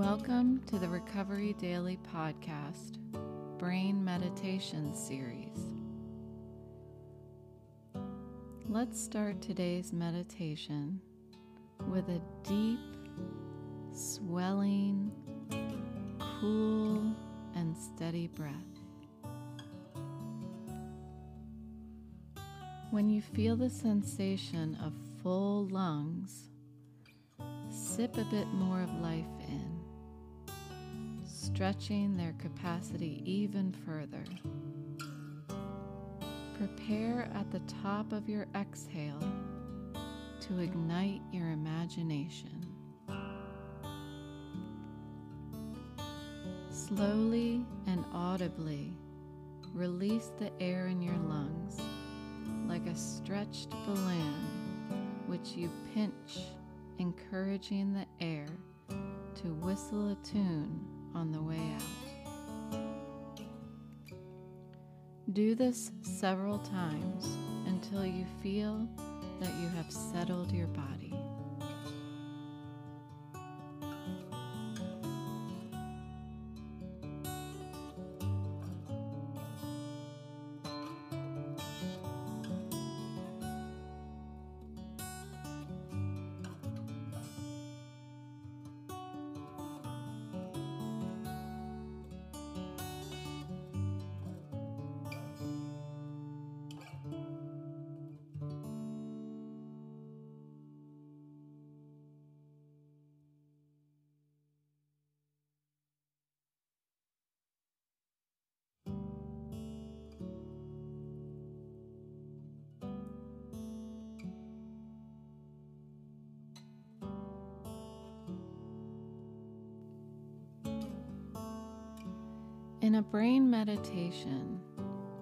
Welcome to the Recovery Daily Podcast Brain Meditation Series. Let's start today's meditation with a deep, swelling, cool, and steady breath. When you feel the sensation of full lungs, sip a bit more of life in stretching their capacity even further. Prepare at the top of your exhale to ignite your imagination. Slowly and audibly release the air in your lungs like a stretched balloon, which you pinch, encouraging the air to whistle a tune on the way out. Do this several times until you feel that you have settled your body. In a brain meditation,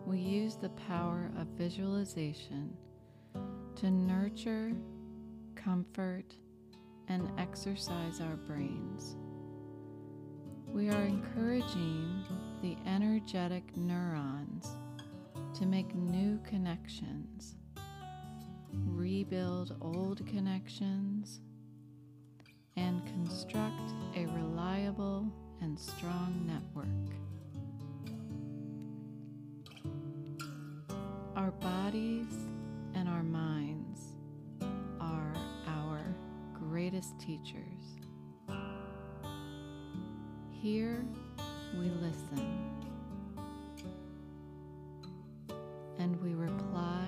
we use the power of visualization to nurture, comfort, and exercise our brains. We are encouraging the energetic neurons to make new connections, rebuild old connections, and construct a reliable and strong network. Our bodies and our minds are our greatest teachers. Here we listen and we reply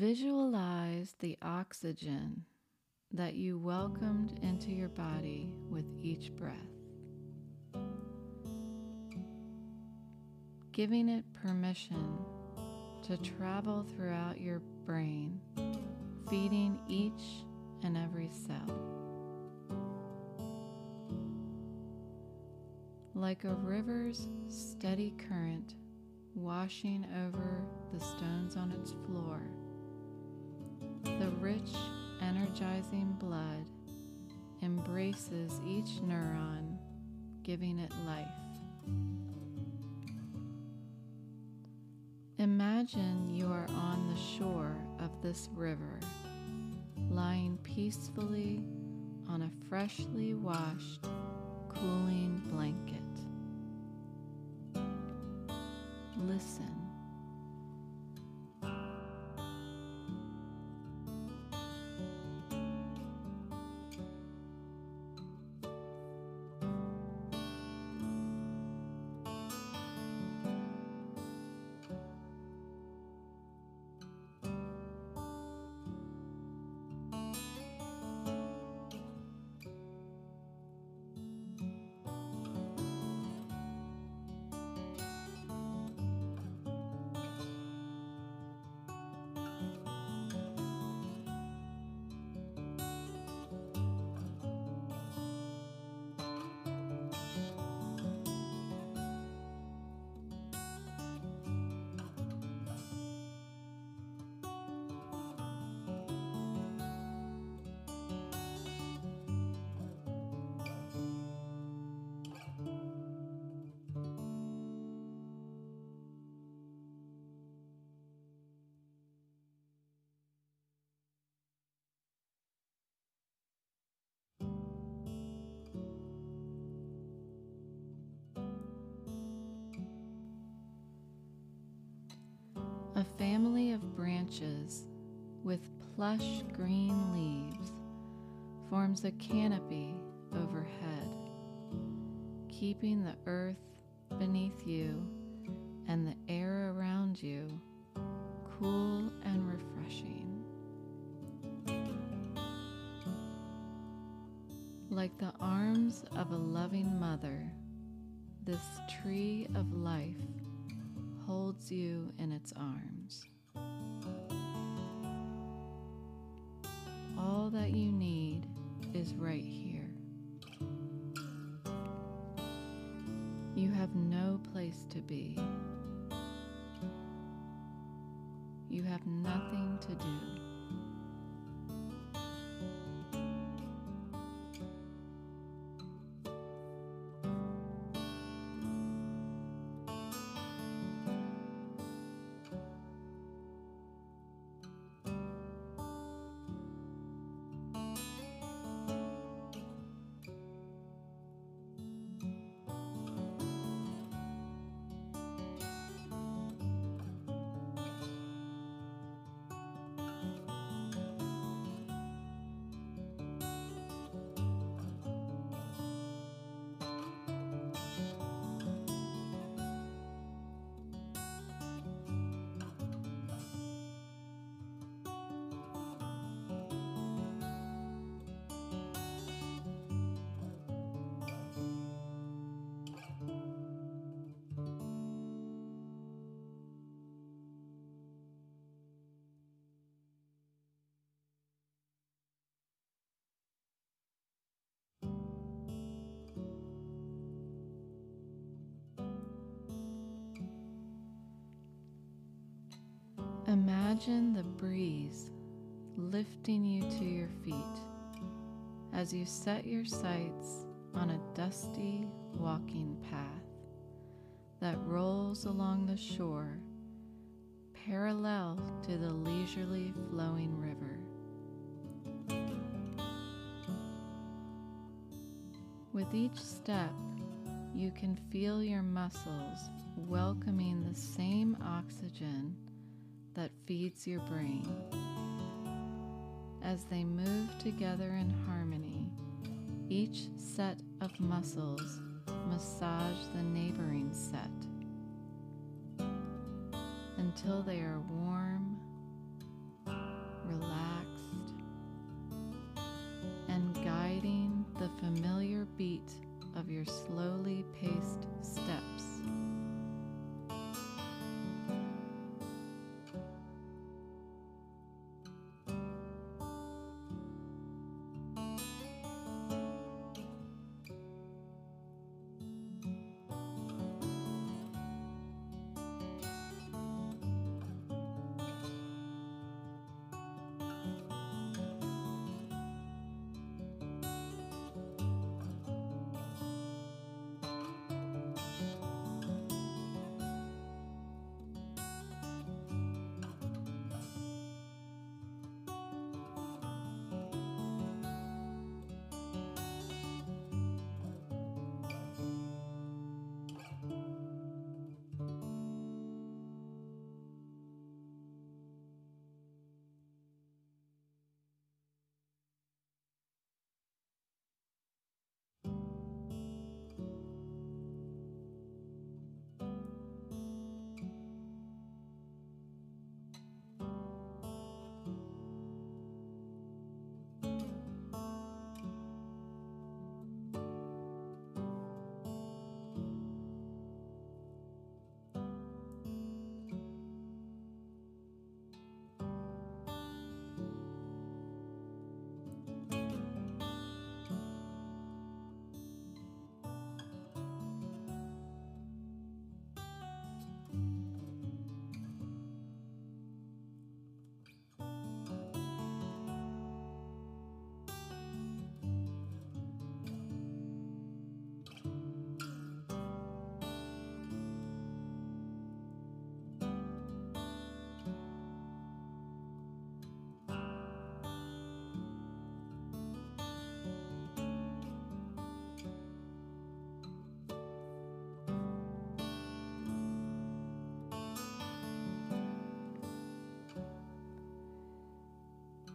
Visualize the oxygen that you welcomed into your body with each breath, giving it permission to travel throughout your brain, feeding each and every cell. Like a river's steady current washing over the stones on its floor rich, energizing blood embraces each neuron, giving it life. Imagine you are on the shore of this river, lying peacefully on a freshly washed, cooling blanket. Listen. Family of branches with plush green leaves forms a canopy overhead, keeping the earth beneath you and the air around you cool and refreshing. Like the arms of a loving mother, this tree of life holds you in its arms. All that you need is right here. You have no place to be. You have nothing to do. Imagine the breeze lifting you to your feet as you set your sights on a dusty walking path that rolls along the shore parallel to the leisurely flowing river. With each step, you can feel your muscles welcoming the same oxygen that feeds your brain. As they move together in harmony, each set of muscles massage the neighboring set until they are warm,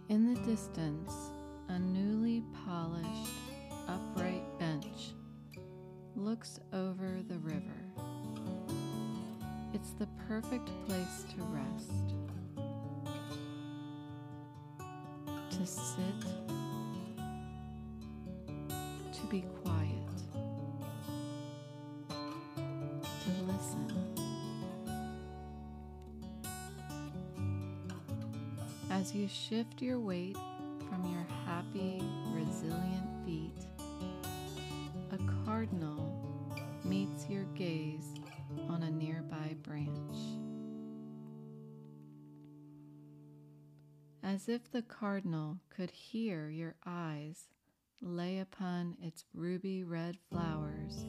In the distance, a newly polished, upright bench looks over the river. It's the perfect place to rest, to sit, to be quiet, As you shift your weight from your happy, resilient feet, a cardinal meets your gaze on a nearby branch. As if the cardinal could hear your eyes lay upon its ruby red flowers,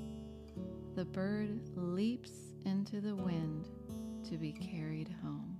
the bird leaps into the wind to be carried home.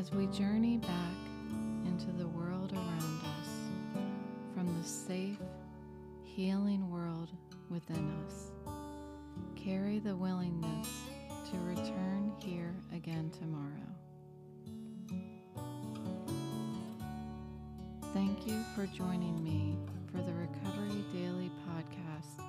As we journey back into the world around us from the safe, healing world within us. Carry the willingness to return here again tomorrow. Thank you for joining me for the Recovery Daily podcast